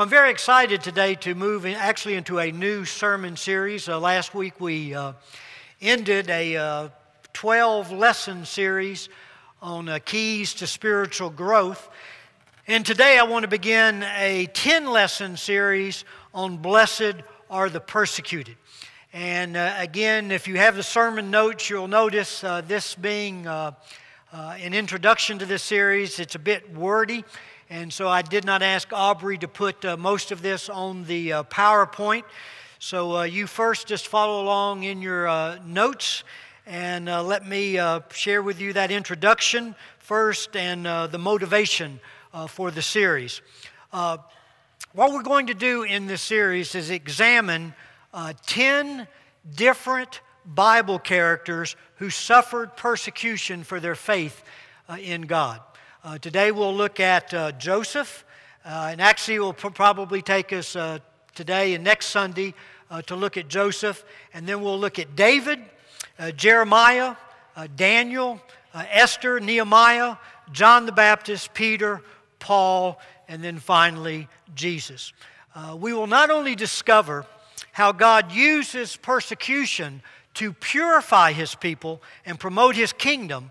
Well, I'm very excited today to move in, actually into a new sermon series. Uh, last week we uh, ended a uh, 12 lesson series on uh, keys to spiritual growth. And today I want to begin a 10 lesson series on blessed are the persecuted. And uh, again, if you have the sermon notes, you'll notice uh, this being an introduction to this series. It's a bit wordy. And so I did not ask Aubrey to put uh, most of this on the uh, PowerPoint. So uh, you first just follow along in your uh, notes and uh, let me share with you that introduction first and the motivation for the series. what we're going to do in this series is examine 10 different Bible characters who suffered persecution for their faith in God. Uh, today we'll look at uh, Joseph, uh, and actually it will probably take us uh, today and next Sunday uh, to look at Joseph, and then we'll look at David, uh, Jeremiah, Daniel, Esther, Nehemiah, John the Baptist, Peter, Paul, and then finally Jesus. we will not only discover how God uses persecution to purify his people and promote his kingdom,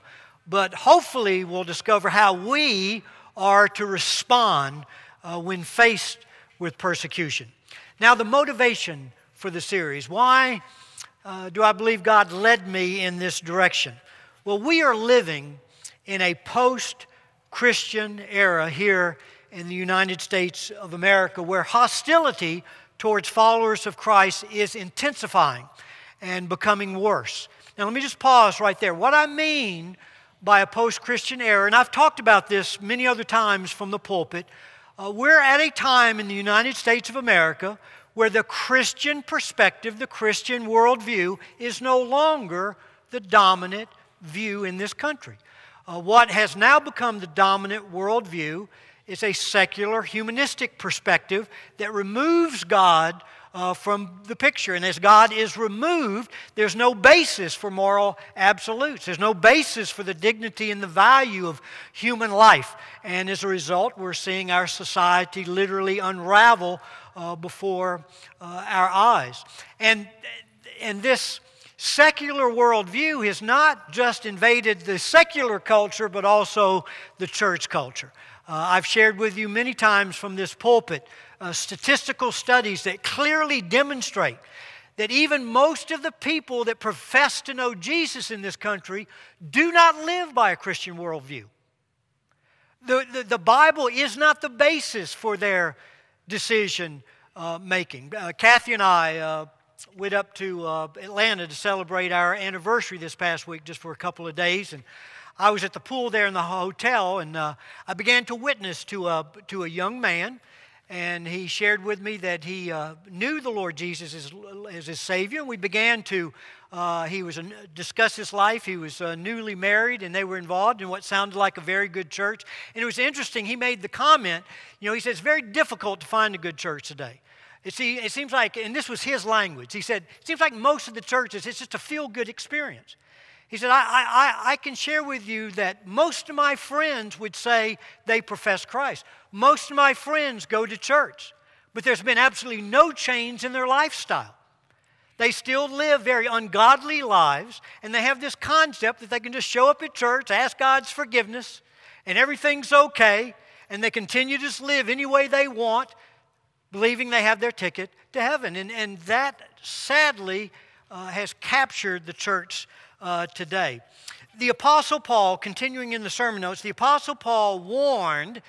but hopefully we'll discover how we are to respond uh, when faced with persecution. Now, the motivation for the series why uh, do I believe God led me in this direction? Well, we are living in a post Christian era here in the United States of America where hostility towards followers of Christ is intensifying and becoming worse. Now, let me just pause right there. What I mean by a post Christian era, and I've talked about this many other times from the pulpit. Uh, we're at a time in the United States of America where the Christian perspective, the Christian worldview, is no longer the dominant view in this country. Uh, what has now become the dominant worldview is a secular, humanistic perspective that removes God uh, from the picture. And as God is removed, there's no basis for moral absolutes. There's no basis for the dignity and the value of human life. And as a result, we're seeing our society literally unravel uh, before uh, our eyes. And, and this secular worldview has not just invaded the secular culture, but also the church culture. Uh, I've shared with you many times from this pulpit uh, statistical studies that clearly demonstrate that even most of the people that profess to know Jesus in this country do not live by a Christian worldview. The, the, the Bible is not the basis for their decision uh, making. Uh, Kathy and I uh, went up to uh, Atlanta to celebrate our anniversary this past week just for a couple of days. And I was at the pool there in the hotel, and uh, I began to witness to a, to a young man and he shared with me that he uh, knew the Lord Jesus as, as, his Savior. And we began to, uh, he was discuss his life. He was uh, newly married, and they were involved in what sounded like a very good church. And it was interesting. He made the comment, you know, he said it's very difficult to find a good church today. It, see, it seems like, and this was his language. He said, it seems like most of the churches, it's just a feel-good experience. He said, I, I, I can share with you that most of my friends would say they profess Christ. Most of my friends go to church, but there's been absolutely no change in their lifestyle. They still live very ungodly lives, and they have this concept that they can just show up at church, ask God's forgiveness, and everything's okay, and they continue to just live any way they want, believing they have their ticket to heaven. And, and that sadly uh, has captured the church uh, today. The Apostle Paul, continuing in the sermon notes, the Apostle Paul warned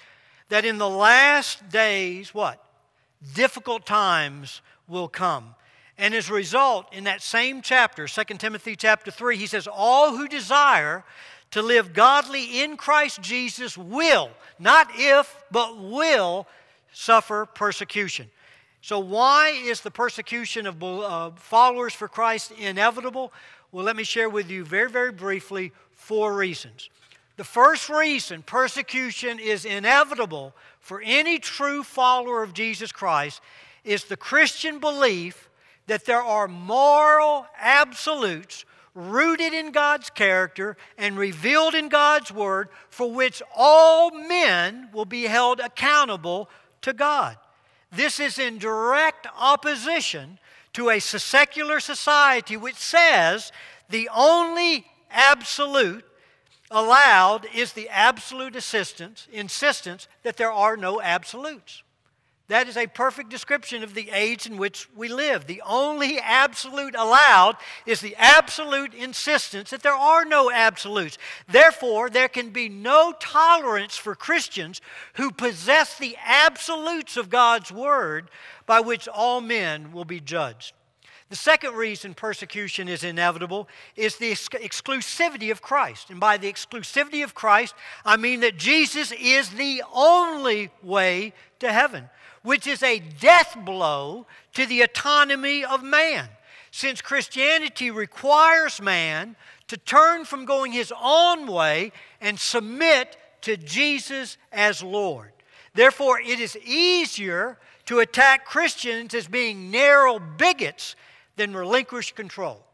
that in the last days, what? Difficult times will come. And as a result, in that same chapter, 2 Timothy chapter 3, he says, All who desire to live godly in Christ Jesus will, not if, but will, suffer persecution. So, why is the persecution of uh, followers for Christ inevitable? Well, let me share with you very, very briefly four reasons. The first reason persecution is inevitable for any true follower of Jesus Christ is the Christian belief that there are moral absolutes rooted in God's character and revealed in God's Word for which all men will be held accountable to God. This is in direct opposition to a secular society which says the only absolute allowed is the absolute assistance, insistence that there are no absolutes. That is a perfect description of the age in which we live. The only absolute allowed is the absolute insistence that there are no absolutes. Therefore, there can be no tolerance for Christians who possess the absolutes of God's Word by which all men will be judged. The second reason persecution is inevitable is the ex- exclusivity of Christ. And by the exclusivity of Christ, I mean that Jesus is the only way to heaven which is a death blow to the autonomy of man. Since Christianity requires man to turn from going his own way and submit to Jesus as Lord. Therefore, it is easier to attack Christians as being narrow bigots than relinquish control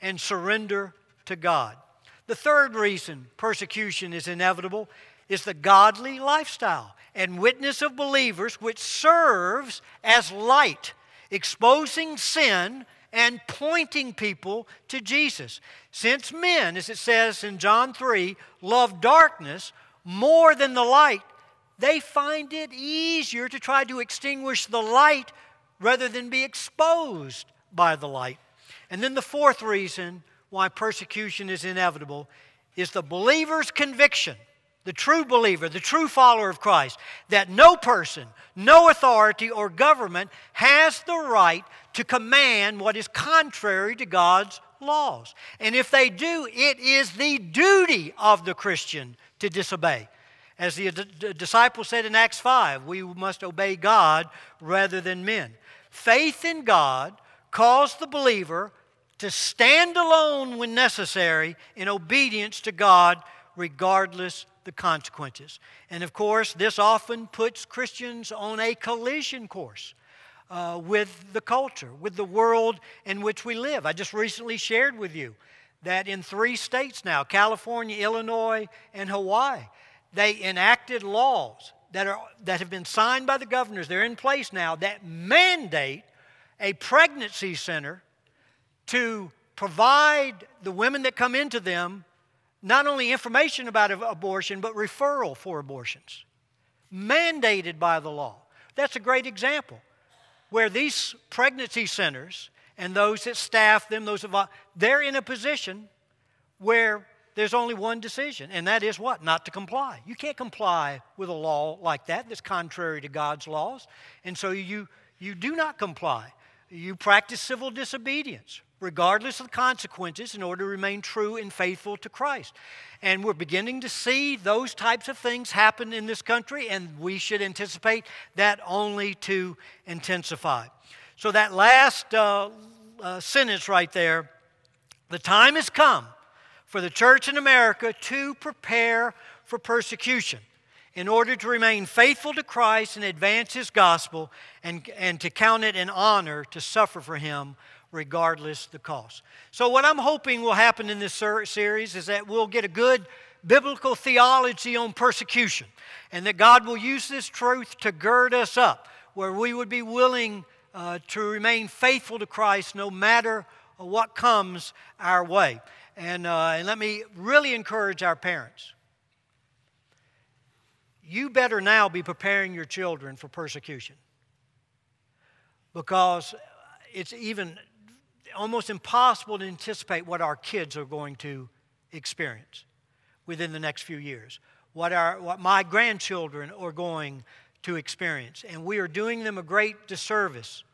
and surrender to God. The third reason persecution is inevitable is the godly lifestyle and witness of believers, which serves as light, exposing sin and pointing people to Jesus. Since men, as it says in John 3, love darkness more than the light, they find it easier to try to extinguish the light rather than be exposed by the light. And then the fourth reason why persecution is inevitable is the believer's conviction the true believer, the true follower of Christ, that no person, no authority or government has the right to command what is contrary to God's laws. And if they do, it is the duty of the Christian to disobey. As the d- disciples said in Acts 5, we must obey God rather than men. Faith in God calls the believer to stand alone when necessary in obedience to God regardless the consequences. And of course, this often puts Christians on a collision course. Uh, with the culture, with the world in which we live. I just recently shared with you that in three states now California, Illinois, and Hawaii they enacted laws that, are, that have been signed by the governors, they're in place now, that mandate a pregnancy center to provide the women that come into them not only information about abortion, but referral for abortions, mandated by the law. That's a great example where these pregnancy centers and those that staff them, those of they're in a position where there's only one decision, and that is what? Not to comply. You can't comply with a law like that that's contrary to God's laws. And so you, you do not comply. You practice civil disobedience regardless of consequences, in order to remain true and faithful to Christ. And we're beginning to see those types of things happen in this country, and we should anticipate that only to intensify. So, that last uh, uh, sentence right there the time has come for the church in America to prepare for persecution in order to remain faithful to Christ and advance His gospel and, and to count it an honor to suffer for Him regardless the cost. So, what I'm hoping will happen in this series is that we'll get a good biblical theology on persecution and that God will use this truth to gird us up where we would be willing uh, to remain faithful to Christ no matter what comes our way. And, uh, and let me really encourage our parents. You better now be preparing your children for persecution because it's even almost impossible to anticipate what our kids are going to experience within the next few years, what, our, what my grandchildren are going to experience. And we are doing them a great disservice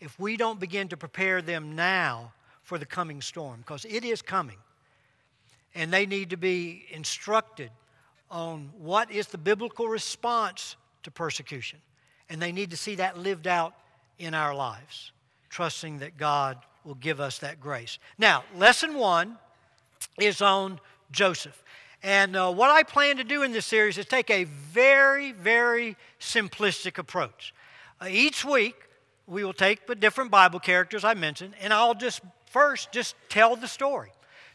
if we don't begin to prepare them now for the coming storm, because it is coming. And they need to be instructed on what is the biblical response to persecution. And they need to see that lived out in our lives, trusting that God will give us that grace. Now, lesson one is on Joseph. And uh, what I plan to do in this series is take a very, very simplistic approach. Uh, each week, we will take the different Bible characters I mentioned, and I'll just first just tell the story.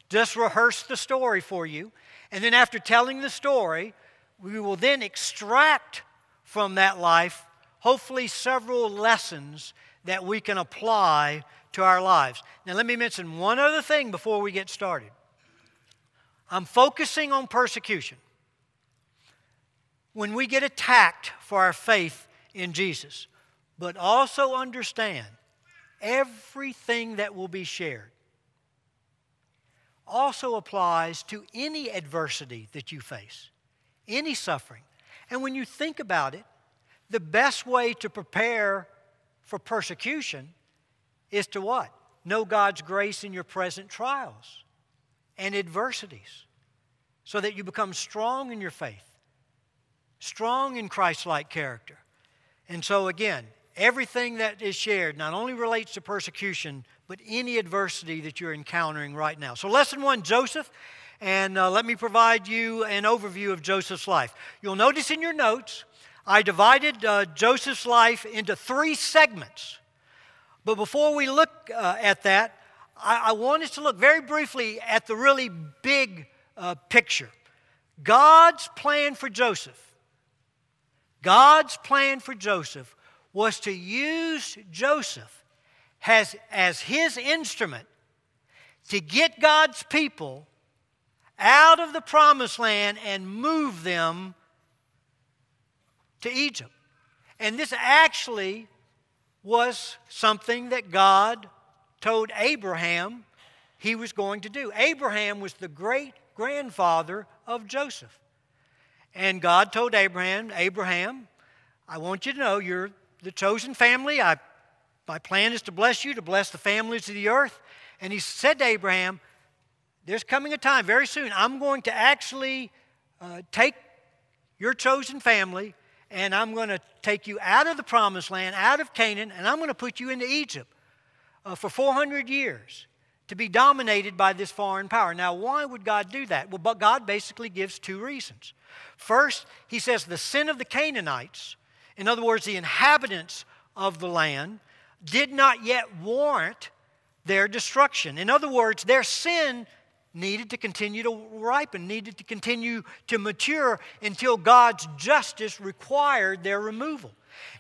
Just rehearse the story for you. And then after telling the story, we will then extract from that life hopefully several lessons that we can apply to our lives. Now, let me mention one other thing before we get started. I'm focusing on persecution. When we get attacked for our faith in Jesus, but also understand everything that will be shared also applies to any adversity that you face, any suffering. And when you think about it, the best way to prepare for persecution is to what? Know God's grace in your present trials and adversities so that you become strong in your faith, strong in Christ like character. And so, again, everything that is shared not only relates to persecution, but any adversity that you're encountering right now. So, lesson one Joseph, and uh, let me provide you an overview of Joseph's life. You'll notice in your notes, I divided uh, Joseph's life into three segments. But before we look uh, at that, I, I, want us to look very briefly at the really big uh, picture. God's plan for Joseph, God's plan for Joseph was to use Joseph as, as his instrument to get God's people out of the promised land and move them to Egypt. And this actually was something that God told Abraham he was going to do. Abraham was the great grandfather of Joseph. And God told Abraham, Abraham, I want you to know you're the chosen family. I, my plan is to bless you, to bless the families of the earth. And he said to Abraham, There's coming a time very soon, I'm going to actually uh, take your chosen family and I'm going to take you out of the promised land, out of Canaan, and I'm going to put you into Egypt uh, for 400 years to be dominated by this foreign power. Now, why would God do that? Well, but God basically gives two reasons. First, he says the sin of the Canaanites, in other words, the inhabitants of the land, did not yet warrant their destruction. In other words, their sin needed to continue to ripen, needed to continue to mature until God's justice required their removal.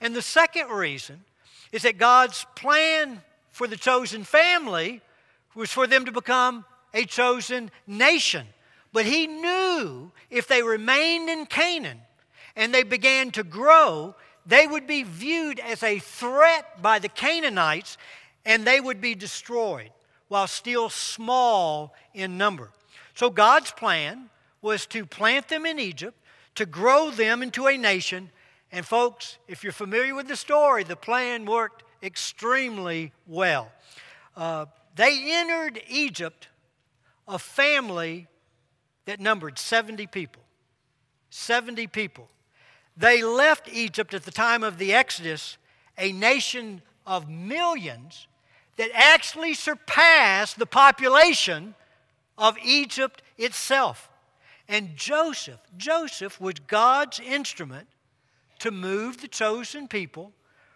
And the second reason is that God's plan for the chosen family was for them to become a chosen nation. But He knew if they remained in Canaan and they began to grow, they would be viewed as a threat by the Canaanites and they would be destroyed while still small in number. So God's plan was to plant them in Egypt, to grow them into a nation. And folks, if you're familiar with the story, the plan worked extremely well. Uh, they entered Egypt a family that numbered 70 people. 70 people. They left Egypt at the time of the Exodus, a nation of millions that actually surpassed the population of Egypt itself. And Joseph, Joseph was God's instrument to move the chosen people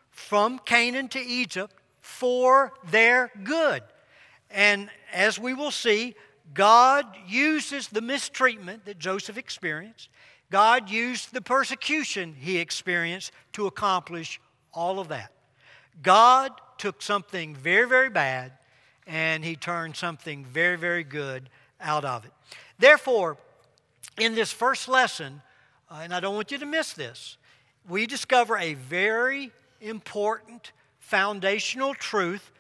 from Canaan to Egypt for their good. And as we will see, God uses the mistreatment that Joseph experienced, God used the persecution he experienced to accomplish all of that. God took something very, very bad and he turned something very, very good out of it. Therefore, in this first lesson, uh, and I don't want you to miss this, we discover a very important foundational truth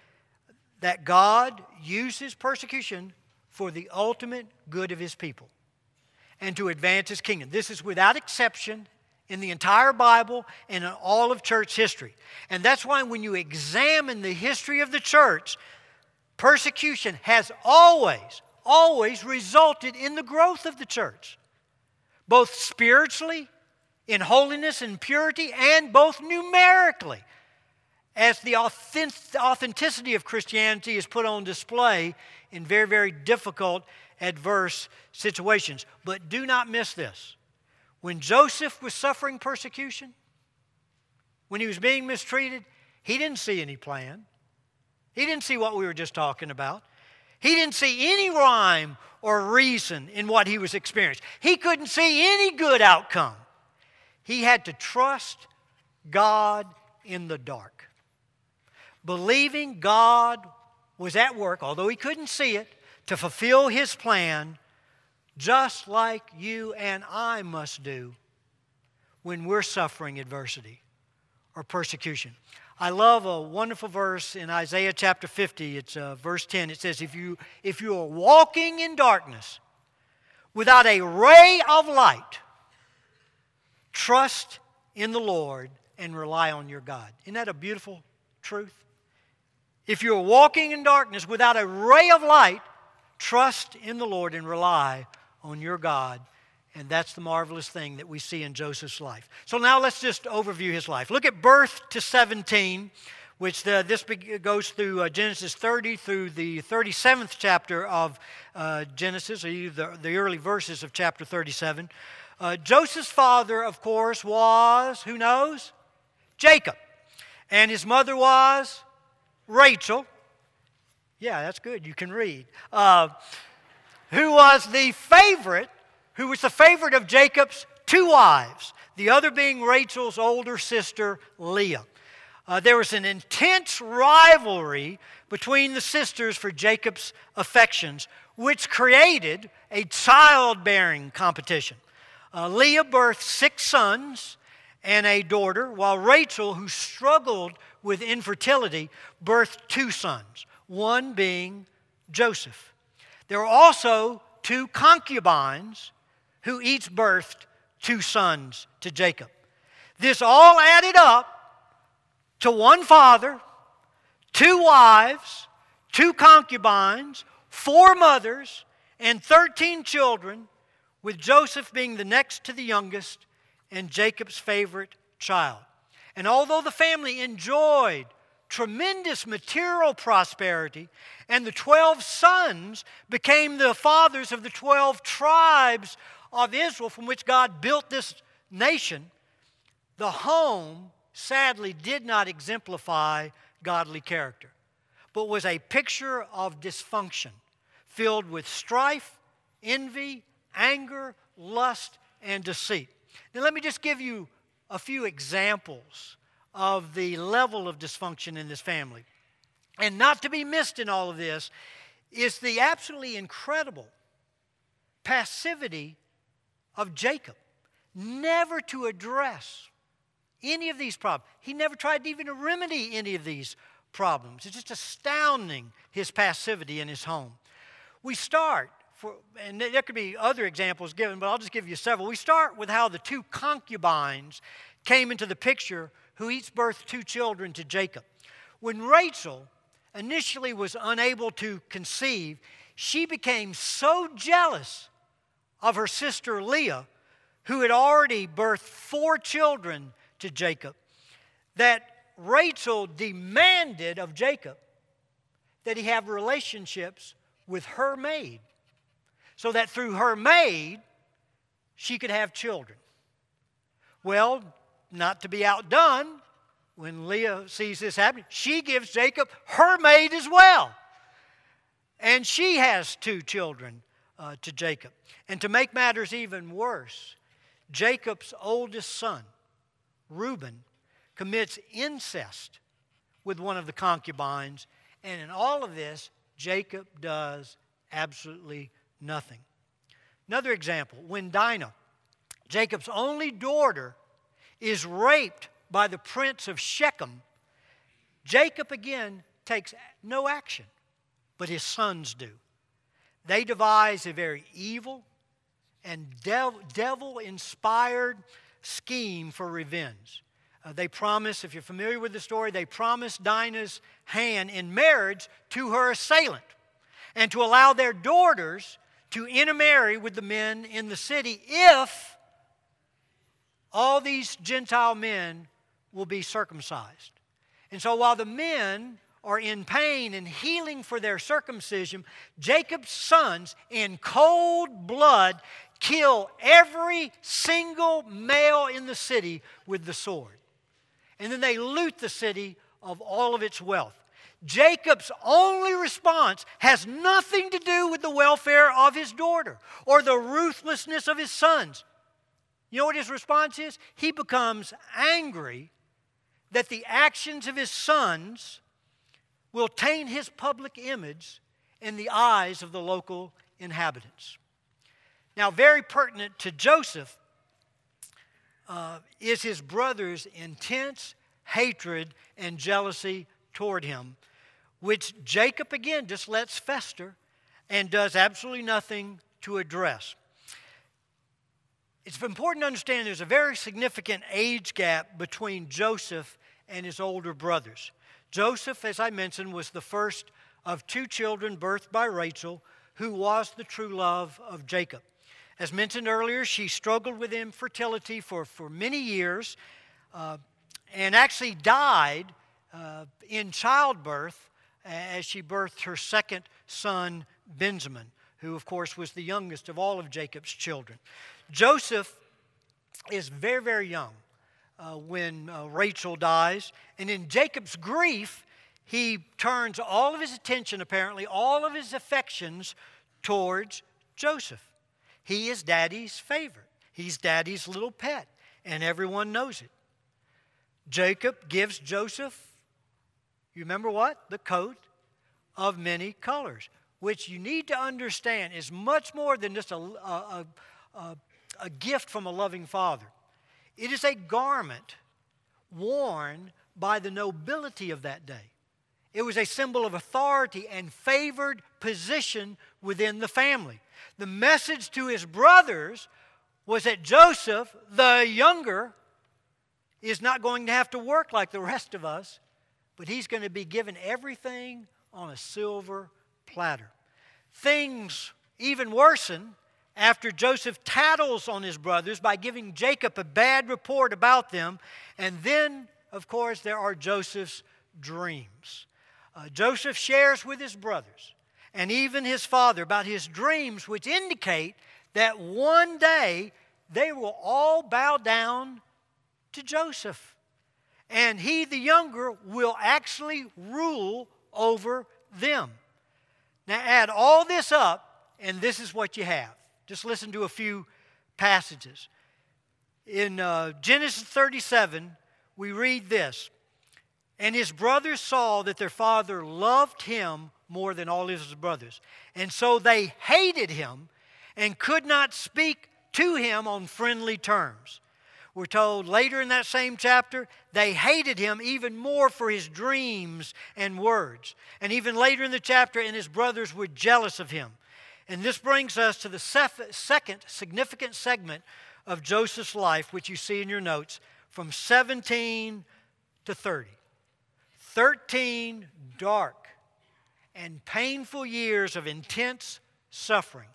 that God uses persecution for the ultimate good of his people and to advance his kingdom. This is without exception in the entire Bible and in all of church history. And that's why when you examine the history of the church, persecution has always, always resulted in the growth of the church, both spiritually, in holiness and purity, and both numerically, as the authenticity of Christianity is put on display in very, very difficult, adverse situations. But do not miss this when Joseph was suffering persecution, when he was being mistreated, he didn't see any plan. He didn't see what we were just talking about. He didn't see any rhyme or reason in what he was experiencing. He couldn't see any good outcome. He had to trust God in the dark. Believing God was at work, although he couldn't see it, to fulfill his plan, just like you and I must do when we're suffering adversity or persecution. I love a wonderful verse in Isaiah chapter 50. It's uh, verse 10. It says, if you, if you are walking in darkness without a ray of light, trust in the Lord and rely on your God. Isn't that a beautiful truth? If you're walking in darkness without a ray of light, trust in the Lord and rely on your God. And that's the marvelous thing that we see in Joseph's life. So now let's just overview his life. Look at birth to 17, which the, this goes through uh, Genesis 30 through the 37th chapter of uh, Genesis, or the, the early verses of chapter 37. Uh, Joseph's father, of course, was, who knows? Jacob. And his mother was Rachel. Yeah, that's good. You can read. Who was the favorite, who was the favorite of Jacob's two wives, the other being Rachel's older sister, Leah. Uh, there was an intense rivalry between the sisters for Jacob's affections, which created a childbearing competition. Uh, Leah birthed six sons and a daughter, while Rachel, who struggled with infertility, birthed two sons, one being Joseph. There were also two concubines who each birthed two sons to Jacob. This all added up to one father, two wives, two concubines, four mothers, and 13 children, with Joseph being the next to the youngest and Jacob's favorite child. And although the family enjoyed tremendous material prosperity, and the 12 sons became the fathers of the 12 tribes of Israel from which God built this nation, the home sadly did not exemplify godly character, but was a picture of dysfunction filled with strife, envy, anger, lust, and deceit. Now, let me just give you a few examples of the level of dysfunction in this family. And not to be missed in all of this is the absolutely incredible passivity of Jacob, never to address any of these problems. He never tried even to remedy any of these problems. It's just astounding his passivity in his home. We start for, and there could be other examples given, but I'll just give you several. We start with how the two concubines came into the picture who each birthed two children to Jacob. When Rachel initially was unable to conceive, she became so jealous of her sister Leah, who had already birthed four children to Jacob, that Rachel demanded of Jacob that he have relationships with her maid so that through her maid, she could have children. Well, not to be outdone, when Leah sees this happening, she gives Jacob her maid as well. And she has two children uh, to Jacob. And to make matters even worse, Jacob's oldest son, Reuben, commits incest with one of the concubines. And in all of this, Jacob does absolutely nothing. Another example when Dinah, Jacob's only daughter, is raped by the prince of Shechem, Jacob again takes no action, but his sons do. They devise a very evil and devil inspired scheme for revenge. Uh, they promise, if you're familiar with the story, they promise Dinah's hand in marriage to her assailant and to allow their daughters to intermarry with the men in the city if all these Gentile men will be circumcised. And so while the men are in pain and healing for their circumcision, Jacob's sons, in cold blood, kill every single male in the city with the sword. And then they loot the city of all of its wealth. Jacob's only response has nothing to do with the welfare of his daughter or the ruthlessness of his sons. You know what his response is? He becomes angry that the actions of his sons will taint his public image in the eyes of the local inhabitants. Now, very pertinent to Joseph uh, is his brother's intense hatred and jealousy toward him, which Jacob again just lets fester and does absolutely nothing to address. It's important to understand there's a very significant age gap between Joseph and his older brothers. Joseph, as I mentioned, was the first of two children birthed by Rachel, who was the true love of Jacob. As mentioned earlier, she struggled with infertility for, for many years uh, and actually died uh, in childbirth as she birthed her second son, Benjamin, who, of course, was the youngest of all of Jacob's children. Joseph is very, very young uh, when uh, Rachel dies, and in Jacob's grief, he turns all of his attention, apparently, all of his affections towards Joseph. He is daddy's favorite. He's daddy's little pet, and everyone knows it. Jacob gives Joseph, you remember what? The coat of many colors, which you need to understand is much more than just a, a, a, a gift from a loving father. It is a garment worn by the nobility of that day. It was a symbol of authority and favored position within the family. The message to his brothers was that Joseph, the younger, is not going to have to work like the rest of us, but he's going to be given everything on a silver platter. Things even worsen after Joseph tattles on his brothers by giving Jacob a bad report about them. And then, of course, there are Joseph's dreams. Uh, Joseph shares with his brothers and even his father about his dreams, which indicate that one day they will all bow down to Joseph. And he, the younger, will actually rule over them. Now, add all this up, and this is what you have. Just listen to a few passages. In uh, Genesis 37, we read this And his brothers saw that their father loved him more than all his brothers. And so they hated him and could not speak to him on friendly terms. We're told later in that same chapter, they hated him even more for his dreams and words. And even later in the chapter, and his brothers were jealous of him. And this brings us to the second significant segment of Joseph's life, which you see in your notes, from 17 to 30. 13 dark and painful years of intense suffering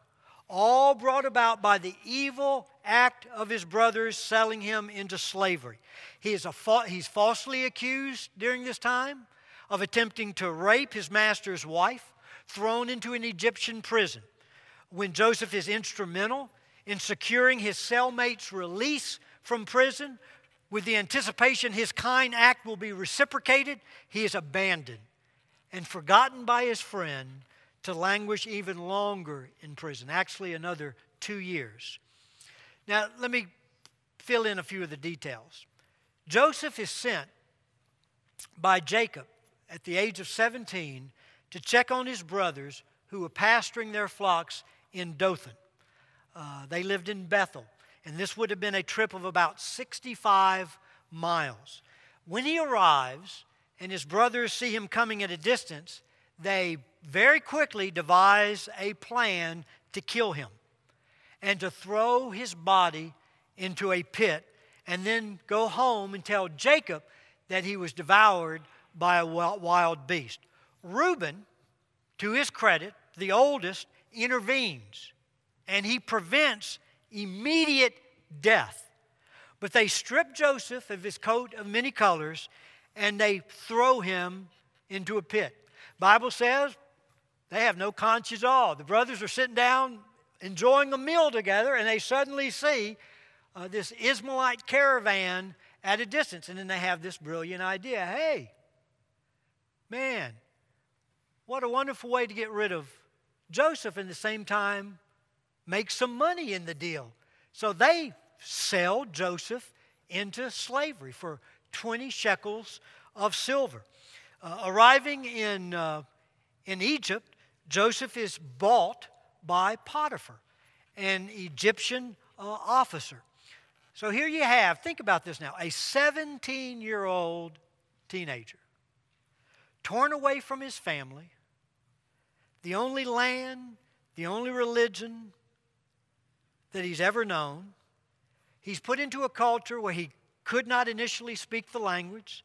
all brought about by the evil act of his brothers selling him into slavery. He is a fa- he's falsely accused during this time of attempting to rape his master's wife, thrown into an Egyptian prison. When Joseph is instrumental in securing his cellmate's release from prison, with the anticipation his kind act will be reciprocated, he is abandoned and forgotten by his friend to languish even longer in prison, actually, another two years. Now, let me fill in a few of the details. Joseph is sent by Jacob at the age of 17 to check on his brothers who were pasturing their flocks in Dothan. Uh, they lived in Bethel, and this would have been a trip of about 65 miles. When he arrives and his brothers see him coming at a distance, they very quickly devise a plan to kill him and to throw his body into a pit and then go home and tell Jacob that he was devoured by a wild beast. Reuben, to his credit, the oldest, intervenes and he prevents immediate death. But they strip Joseph of his coat of many colors and they throw him into a pit. Bible says they have no conscience at all. The brothers are sitting down enjoying a meal together, and they suddenly see uh, this Ishmaelite caravan at a distance. And then they have this brilliant idea hey, man, what a wonderful way to get rid of Joseph and the same time make some money in the deal. So they sell Joseph into slavery for 20 shekels of silver. Uh, arriving in, uh, in Egypt, Joseph is bought by Potiphar, an Egyptian uh, officer. So here you have, think about this now, a 17 year old teenager, torn away from his family, the only land, the only religion that he's ever known. He's put into a culture where he could not initially speak the language.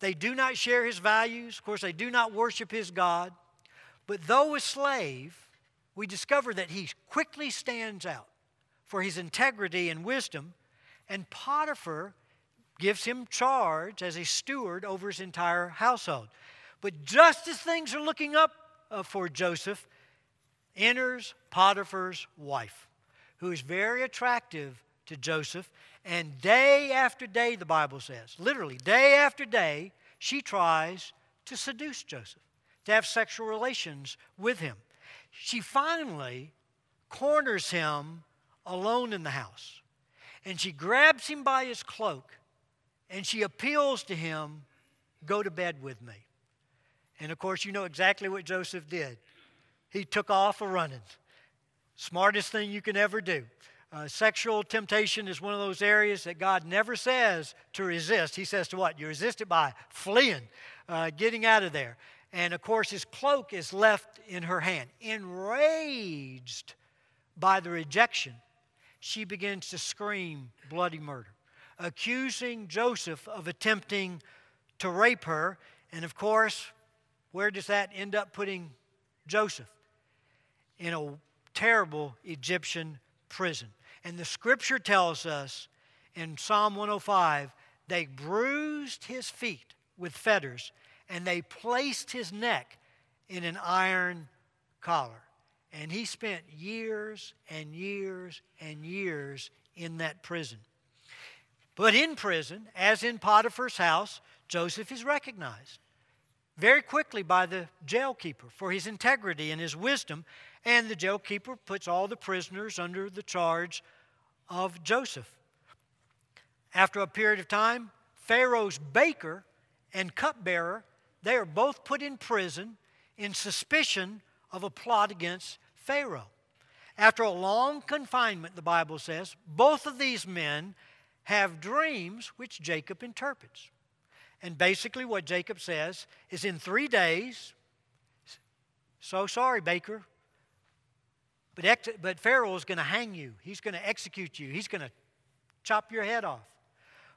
They do not share his values. Of course, they do not worship his God. But though a slave, we discover that he quickly stands out for his integrity and wisdom, and Potiphar gives him charge as a steward over his entire household. But just as things are looking up uh, for Joseph, enters Potiphar's wife, who is very attractive to Joseph. And day after day, the Bible says, literally, day after day, she tries to seduce Joseph, to have sexual relations with him. She finally corners him alone in the house. And she grabs him by his cloak and she appeals to him, Go to bed with me. And of course, you know exactly what Joseph did. He took off a running. Smartest thing you can ever do. Uh, sexual temptation is one of those areas that God never says to resist. He says to what? You resist it by fleeing, uh, getting out of there. And of course, his cloak is left in her hand. Enraged by the rejection, she begins to scream bloody murder, accusing Joseph of attempting to rape her. And of course, where does that end up putting Joseph? In a terrible Egyptian prison. And the scripture tells us in Psalm 105 they bruised his feet with fetters and they placed his neck in an iron collar. And he spent years and years and years in that prison. But in prison, as in Potiphar's house, Joseph is recognized very quickly by the jailkeeper for his integrity and his wisdom. And the jailkeeper puts all the prisoners under the charge of Joseph. After a period of time, Pharaoh's baker and cupbearer, they are both put in prison in suspicion of a plot against Pharaoh. After a long confinement, the Bible says, both of these men have dreams which Jacob interprets. And basically, what Jacob says is in three days, so sorry, Baker, but, ex- but Pharaoh is going to hang you. He's going to execute you. He's going to chop your head off.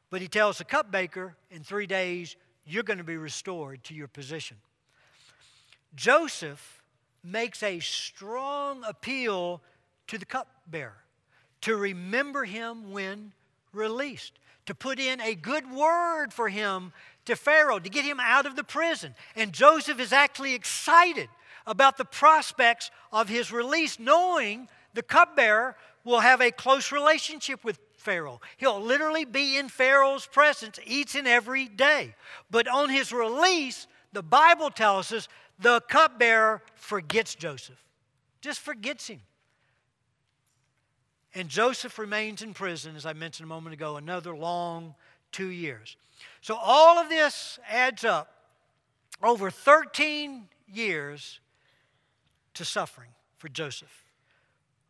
But he tells the cupbaker, in three days, you're going to be restored to your position. Joseph makes a strong appeal to the cupbearer to remember him when released, to put in a good word for him to Pharaoh, to get him out of the prison. And Joseph is actually excited about the prospects of his release, knowing the cupbearer will have a close relationship with Pharaoh. He'll literally be in Pharaoh's presence each and every day. But on his release, the Bible tells us the cupbearer forgets Joseph, just forgets him. And Joseph remains in prison, as I mentioned a moment ago, another long two years. So all of this adds up over 13 years to suffering for Joseph.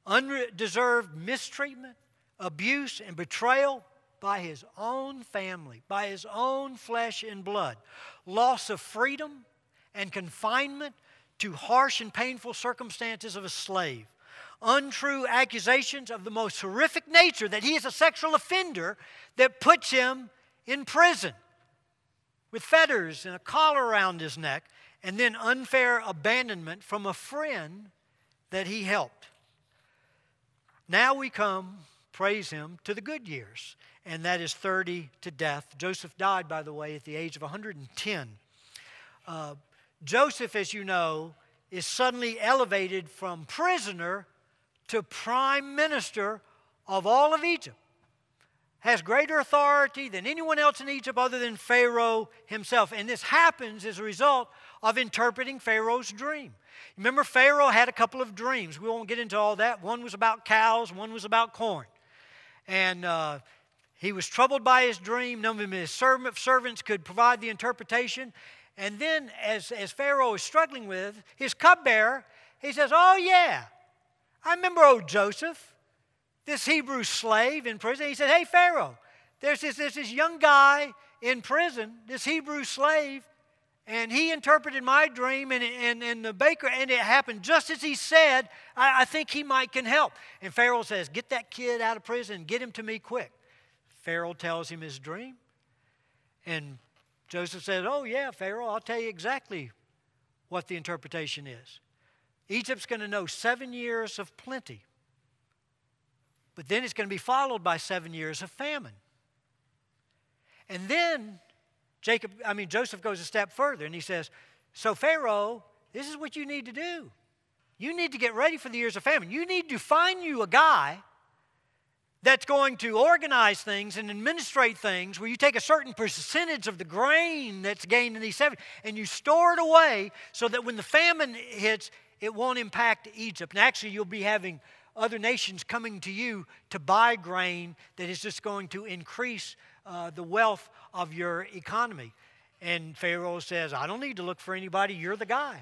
Undeserved mistreatment, abuse, and betrayal by his own family, by his own flesh and blood. Loss of freedom and confinement to harsh and painful circumstances of a slave. Untrue accusations of the most horrific nature that he is a sexual offender that puts him in prison with fetters and a collar around his neck and then unfair abandonment from a friend that he helped. Now we come, praise him, to the good years, and that is 30 to death. Joseph died, by the way, at the age of 110. Uh, Joseph, as you know, is suddenly elevated from prisoner to prime minister of all of Egypt has greater authority than anyone else in Egypt other than Pharaoh himself. And this happens as a result of interpreting Pharaoh's dream. Remember, Pharaoh had a couple of dreams. We won't get into all that. One was about cows, one was about corn. And uh, He was troubled by his dream. None of his servants could provide the interpretation. And then, as, as Pharaoh is struggling with his cupbearer, he says, Oh, yeah, I remember old Joseph, this Hebrew slave in prison. He said, Hey, Pharaoh, there's this, there's this young guy in prison, this Hebrew slave, and he interpreted my dream, and, and, and the baker, and it happened just as he said. I, I think he might can help. And Pharaoh says, Get that kid out of prison, get him to me quick. Pharaoh tells him his dream. And Joseph said, Oh, yeah, Pharaoh, I'll tell you exactly what the interpretation is. Egypt's going to know seven years of plenty, but then it's going to be followed by seven years of famine. And then Jacob, I mean, Joseph goes a step further and he says, So, Pharaoh, this is what you need to do. You need to get ready for the years of famine. You need to find you a guy that's going to organize things and administrate things where you take a certain percentage of the grain that's gained in these seven and you store it away so that when the famine hits, it won't impact Egypt. And actually, you'll be having other nations coming to you to buy grain that is just going to increase uh, the wealth of your economy. And Pharaoh says, I don't need to look for anybody. You're the guy.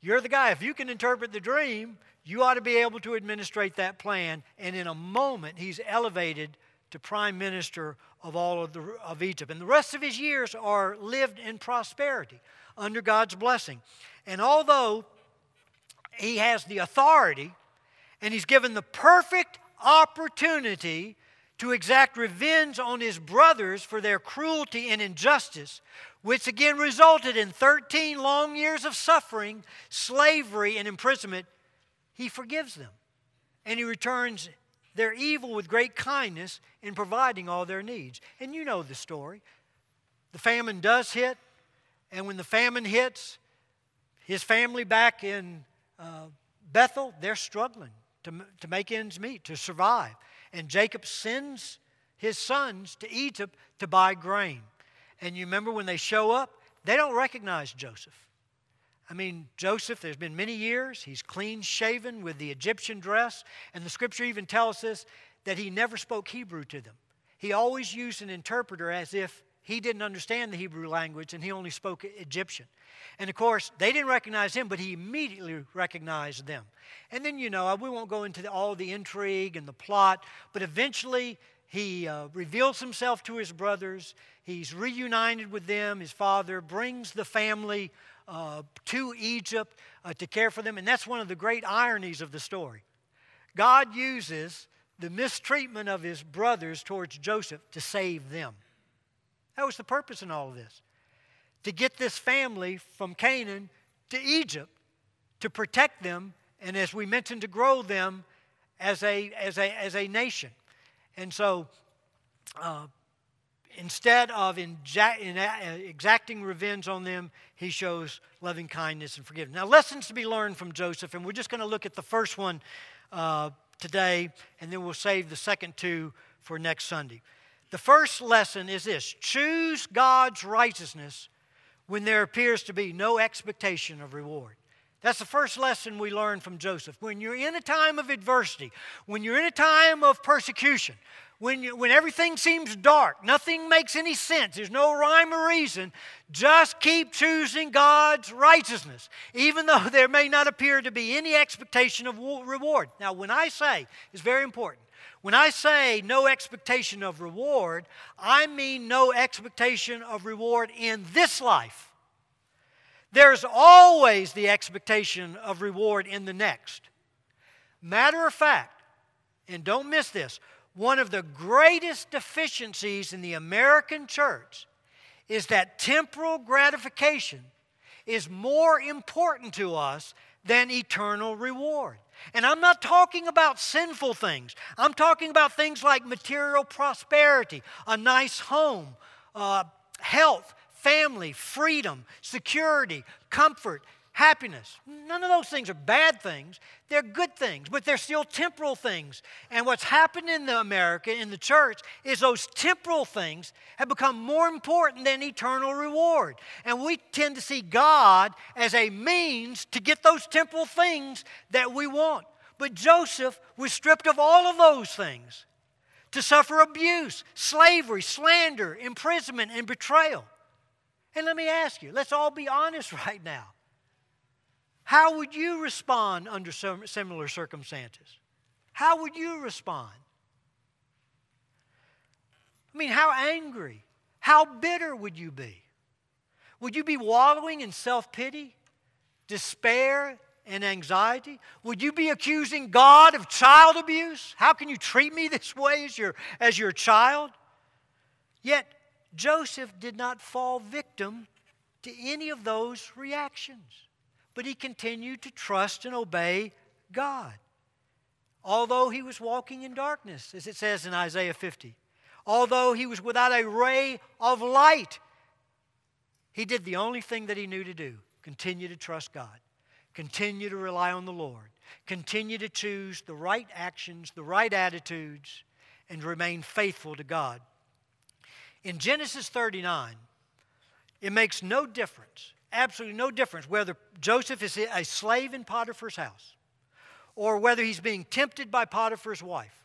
You're the guy. If you can interpret the dream, you ought to be able to administrate that plan. And in a moment, he's elevated to prime minister of all of, the, of Egypt. And the rest of his years are lived in prosperity under God's blessing. And although he has the authority and he's given the perfect opportunity to exact revenge on his brothers for their cruelty and injustice, which again resulted in 13 long years of suffering, slavery, and imprisonment, he forgives them. And he returns their evil with great kindness in providing all their needs. And you know the story. The famine does hit, and when the famine hits, his family back in uh, Bethel, they're struggling to, to make ends meet, to survive. And Jacob sends his sons to Egypt to buy grain. And you remember when they show up, they don't recognize Joseph. I mean, Joseph, there's been many years. He's clean shaven with the Egyptian dress. And the scripture even tells us that he never spoke Hebrew to them. He always used an interpreter as if he didn't understand the Hebrew language and he only spoke Egyptian. And of course, they didn't recognize him, but he immediately recognized them. And then, you know, we won't go into the, all the intrigue and the plot, but eventually he uh, reveals himself to his brothers. He's reunited with them. His father brings the family uh, to Egypt uh, to care for them. And that's one of the great ironies of the story. God uses the mistreatment of his brothers towards Joseph to save them. That was the purpose in all of this to get this family from Canaan to Egypt to protect them and, as we mentioned, to grow them as a, as a, as a nation. And so, uh, instead of uh, exacting revenge on them, he shows loving kindness and forgiveness. Now, lessons to be learned from Joseph, and we're just going to look at the first one uh, today, and then we'll save the second two for next Sunday. The first lesson is this choose God's righteousness when there appears to be no expectation of reward. That's the first lesson we learn from Joseph. When you're in a time of adversity, when you're in a time of persecution, when, you, when everything seems dark, nothing makes any sense, there's no rhyme or reason, just keep choosing God's righteousness, even though there may not appear to be any expectation of reward. Now, when I say, it's very important, when I say no expectation of reward, I mean no expectation of reward in this life. There's always the expectation of reward in the next. Matter of fact, and don't miss this, one of the greatest deficiencies in the American church is that temporal gratification is more important to us than eternal reward. And I'm not talking about sinful things. I'm talking about things like material prosperity, a nice home, uh, health, family, freedom, security, comfort, happiness. None of those things are bad things. They're good things, but they're still temporal things. And what's happened in the America, in the church, is those temporal things have become more important than eternal reward. And we tend to see God as a means to get those temporal things that we want. But Joseph was stripped of all of those things to suffer abuse, slavery, slander, imprisonment, and betrayal. And let me ask you, let's all be honest right now. How would you respond under similar circumstances? How would you respond? I mean, how angry, how bitter would you be? Would you be wallowing in self pity, despair, and anxiety? Would you be accusing God of child abuse? How can you treat me this way as your, as your child? Yet, Joseph did not fall victim to any of those reactions, but he continued to trust and obey God. Although he was walking in darkness, as it says in Isaiah 50, although he was without a ray of light, he did the only thing that he knew to do continue to trust God. Continue to rely on the Lord. Continue to choose the right actions, the right attitudes, and remain faithful to God. In Genesis 39, it makes no difference, absolutely no difference, whether Joseph is a slave in Potiphar's house or whether he's being tempted by Potiphar's wife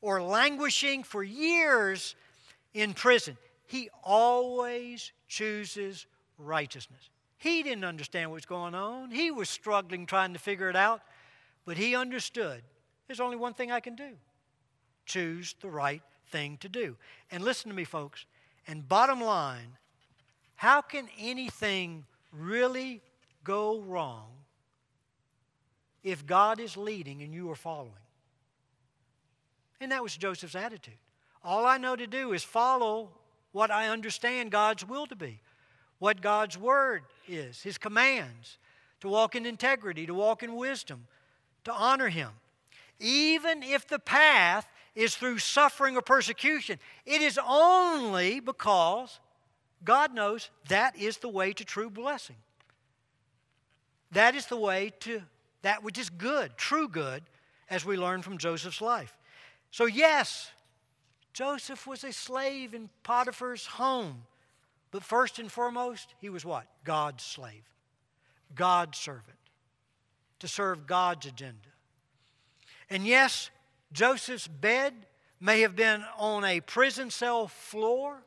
or languishing for years in prison. He always chooses righteousness. He didn't understand what was going on. He was struggling trying to figure it out, but he understood there's only one thing I can do choose the right thing to do. And listen to me, folks. And bottom line, how can anything really go wrong if God is leading and you are following? And that was Joseph's attitude. All I know to do is follow what I understand God's will to be what God's Word is, His commands, to walk in integrity, to walk in wisdom, to honor Him. Even if the path is through suffering or persecution, it is only because God knows that is the way to true blessing. That is the way to that which is good, true good, as we learn from Joseph's life. So, yes, Joseph was a slave in Potiphar's home. But first and foremost, he was what? God's slave, God's servant, to serve God's agenda. And yes, Joseph's bed may have been on a prison cell floor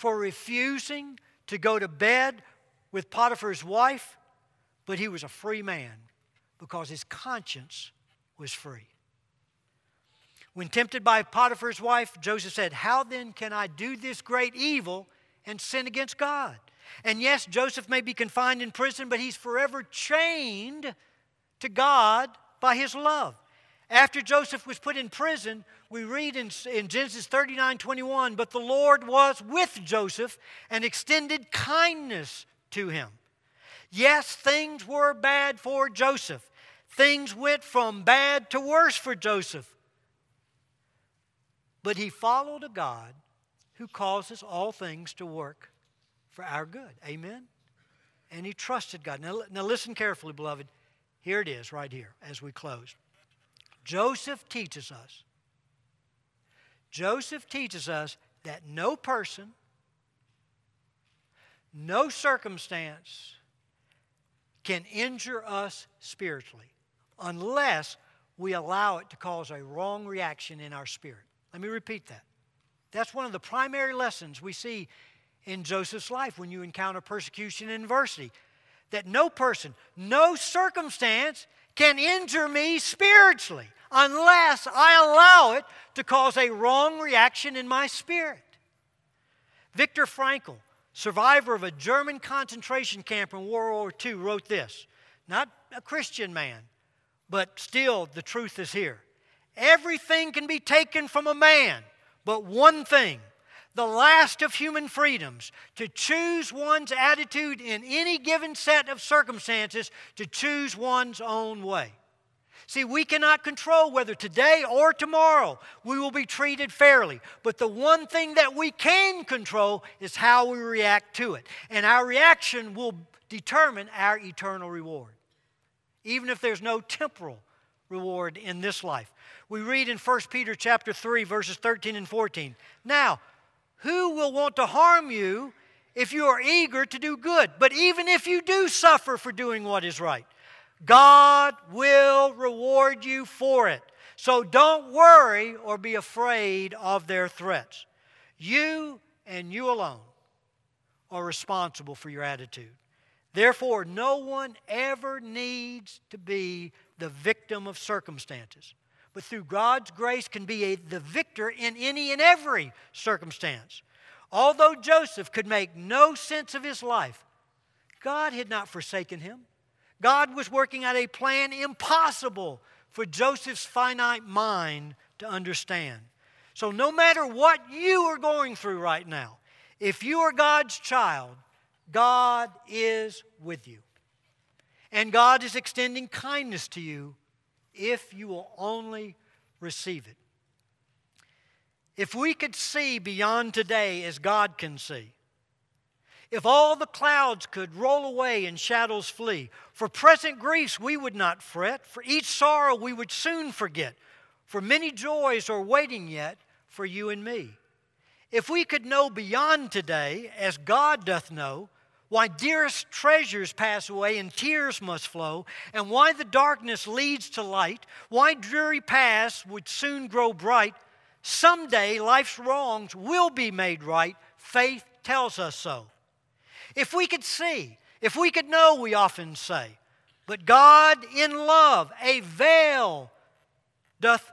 for refusing to go to bed with Potiphar's wife, but he was a free man because his conscience was free. When tempted by Potiphar's wife, Joseph said, How then can I do this great evil and sin against God. And yes, Joseph may be confined in prison, but he's forever chained to God by his love. After Joseph was put in prison, we read in, in, Genesis 39 21, but the Lord was with Joseph and extended kindness to him. Yes, things were bad for Joseph. Things went from bad to worse for Joseph. But he followed a God who causes all things to work for our good. Amen? And he trusted God. Now, now listen carefully, beloved. Here it is, right here, as we close. Joseph teaches us. Joseph teaches us that no person, no circumstance can injure us spiritually unless we allow it to cause a wrong reaction in our spirit. Let me repeat that. That's one of the primary lessons we see in Joseph's life when you encounter persecution and adversity. That no person, no circumstance can injure me spiritually unless I allow it to cause a wrong reaction in my spirit. Viktor Frankl, survivor of a German concentration camp in World War II, wrote this. Not a Christian man, but still the truth is here. Everything can be taken from a man but one thing the last of human freedoms to choose one's attitude in any given set of circumstances, to choose one's own way. See, we cannot control whether today or tomorrow we will be treated fairly. But the one thing that we can control is how we react to it. And our reaction will determine our eternal reward, even if there's no temporal reward in this life. We read in 1 Peter chapter 3 verses 13 and 14. Now, who will want to harm you if you are eager to do good? But even if you do suffer for doing what is right, God will reward you for it. So don't worry or be afraid of their threats. You and you alone are responsible for your attitude. Therefore, no one ever needs to be the victim of circumstances, but through God's grace can be a, the victor in any and every circumstance. Although Joseph could make no sense of his life, God had not forsaken him. God was working out a plan impossible for Joseph's finite mind to understand. So, no matter what you are going through right now, if you are God's child, God is with you. And God is extending kindness to you if you will only receive it. If we could see beyond today as God can see, if all the clouds could roll away and shadows flee, for present griefs we would not fret, for each sorrow we would soon forget, for many joys are waiting yet for you and me. If we could know beyond today, as God doth know, why dearest treasures pass away and tears must flow, and why the darkness leads to light, why dreary paths would soon grow bright, someday life's wrongs will be made right. Faith tells us so. If we could see, if we could know, we often say, but God in love a veil doth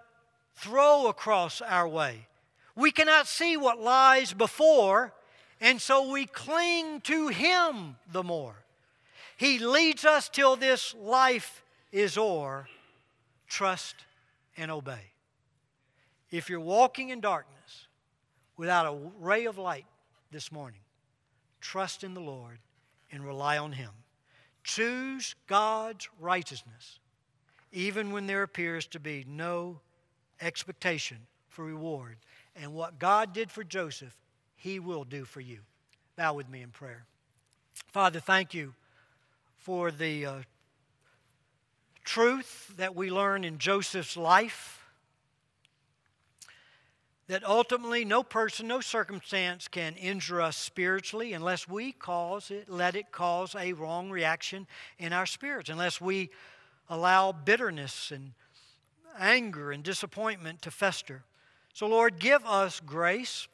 throw across our way. We cannot see what lies before, and so we cling to Him the more. He leads us till this life is o'er. Trust and obey. If you're walking in darkness without a ray of light this morning, trust in the Lord and rely on Him. Choose God's righteousness, even when there appears to be no expectation for reward. And what God did for Joseph, He will do for you. Bow with me in prayer. Father, thank you for the uh, truth that we learn in Joseph's life that ultimately no person, no circumstance can injure us spiritually unless we cause it, let it cause a wrong reaction in our spirits, unless we allow bitterness and anger and disappointment to fester. So, Lord, give us grace,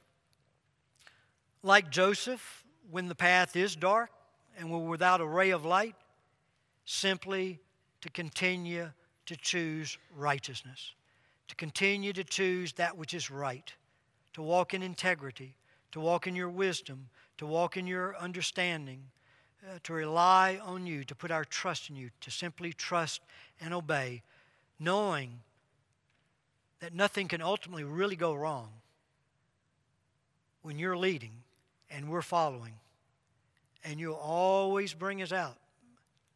like Joseph, when the path is dark and we're without a ray of light, simply to continue to choose righteousness to continue to choose that which is right, to walk in integrity, to walk in your wisdom, to walk in your understanding, uh, to rely on you, to put our trust in you, to simply trust and obey, knowing that nothing can ultimately really go wrong when you're leading and we're following. And you'll always bring us out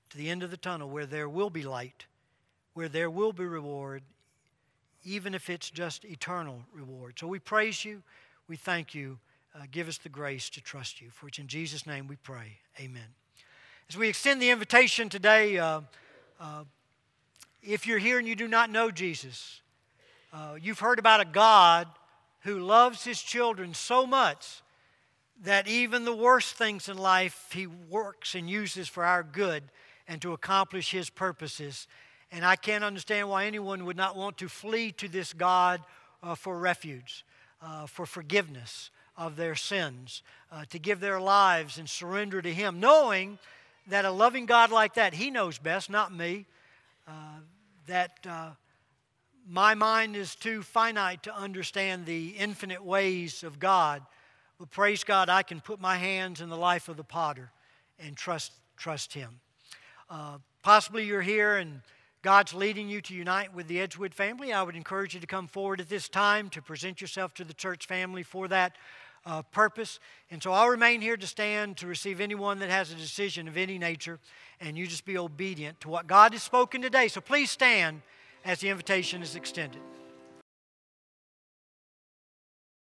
to the end of the tunnel where there will be light, where there will be reward even if it's just eternal reward. So we praise you. We thank you. Uh, give us the grace to trust you. For it's in Jesus' name we pray. Amen. As we extend the invitation today, uh, uh, if you're here and you do not know Jesus, uh, you've heard about a God who loves his children so much that even the worst things in life he works and uses for our good and to accomplish his purposes. And I can't understand why anyone would not want to flee to this God uh, for refuge, uh, for forgiveness of their sins, uh, to give their lives and surrender to Him, knowing that a loving God like that, He knows best, not me, uh, that uh, my mind is too finite to understand the infinite ways of God. But praise God, I can put my hands in the life of the potter and trust, trust Him. Uh, possibly you're here and God's leading you to unite with the Edgewood family, I would encourage you to come forward at this time to present yourself to the church family for that uh, purpose. And so I'll remain here to stand to receive anyone that has a decision of any nature, and you just be obedient to what God has spoken today. So please stand as the invitation is extended.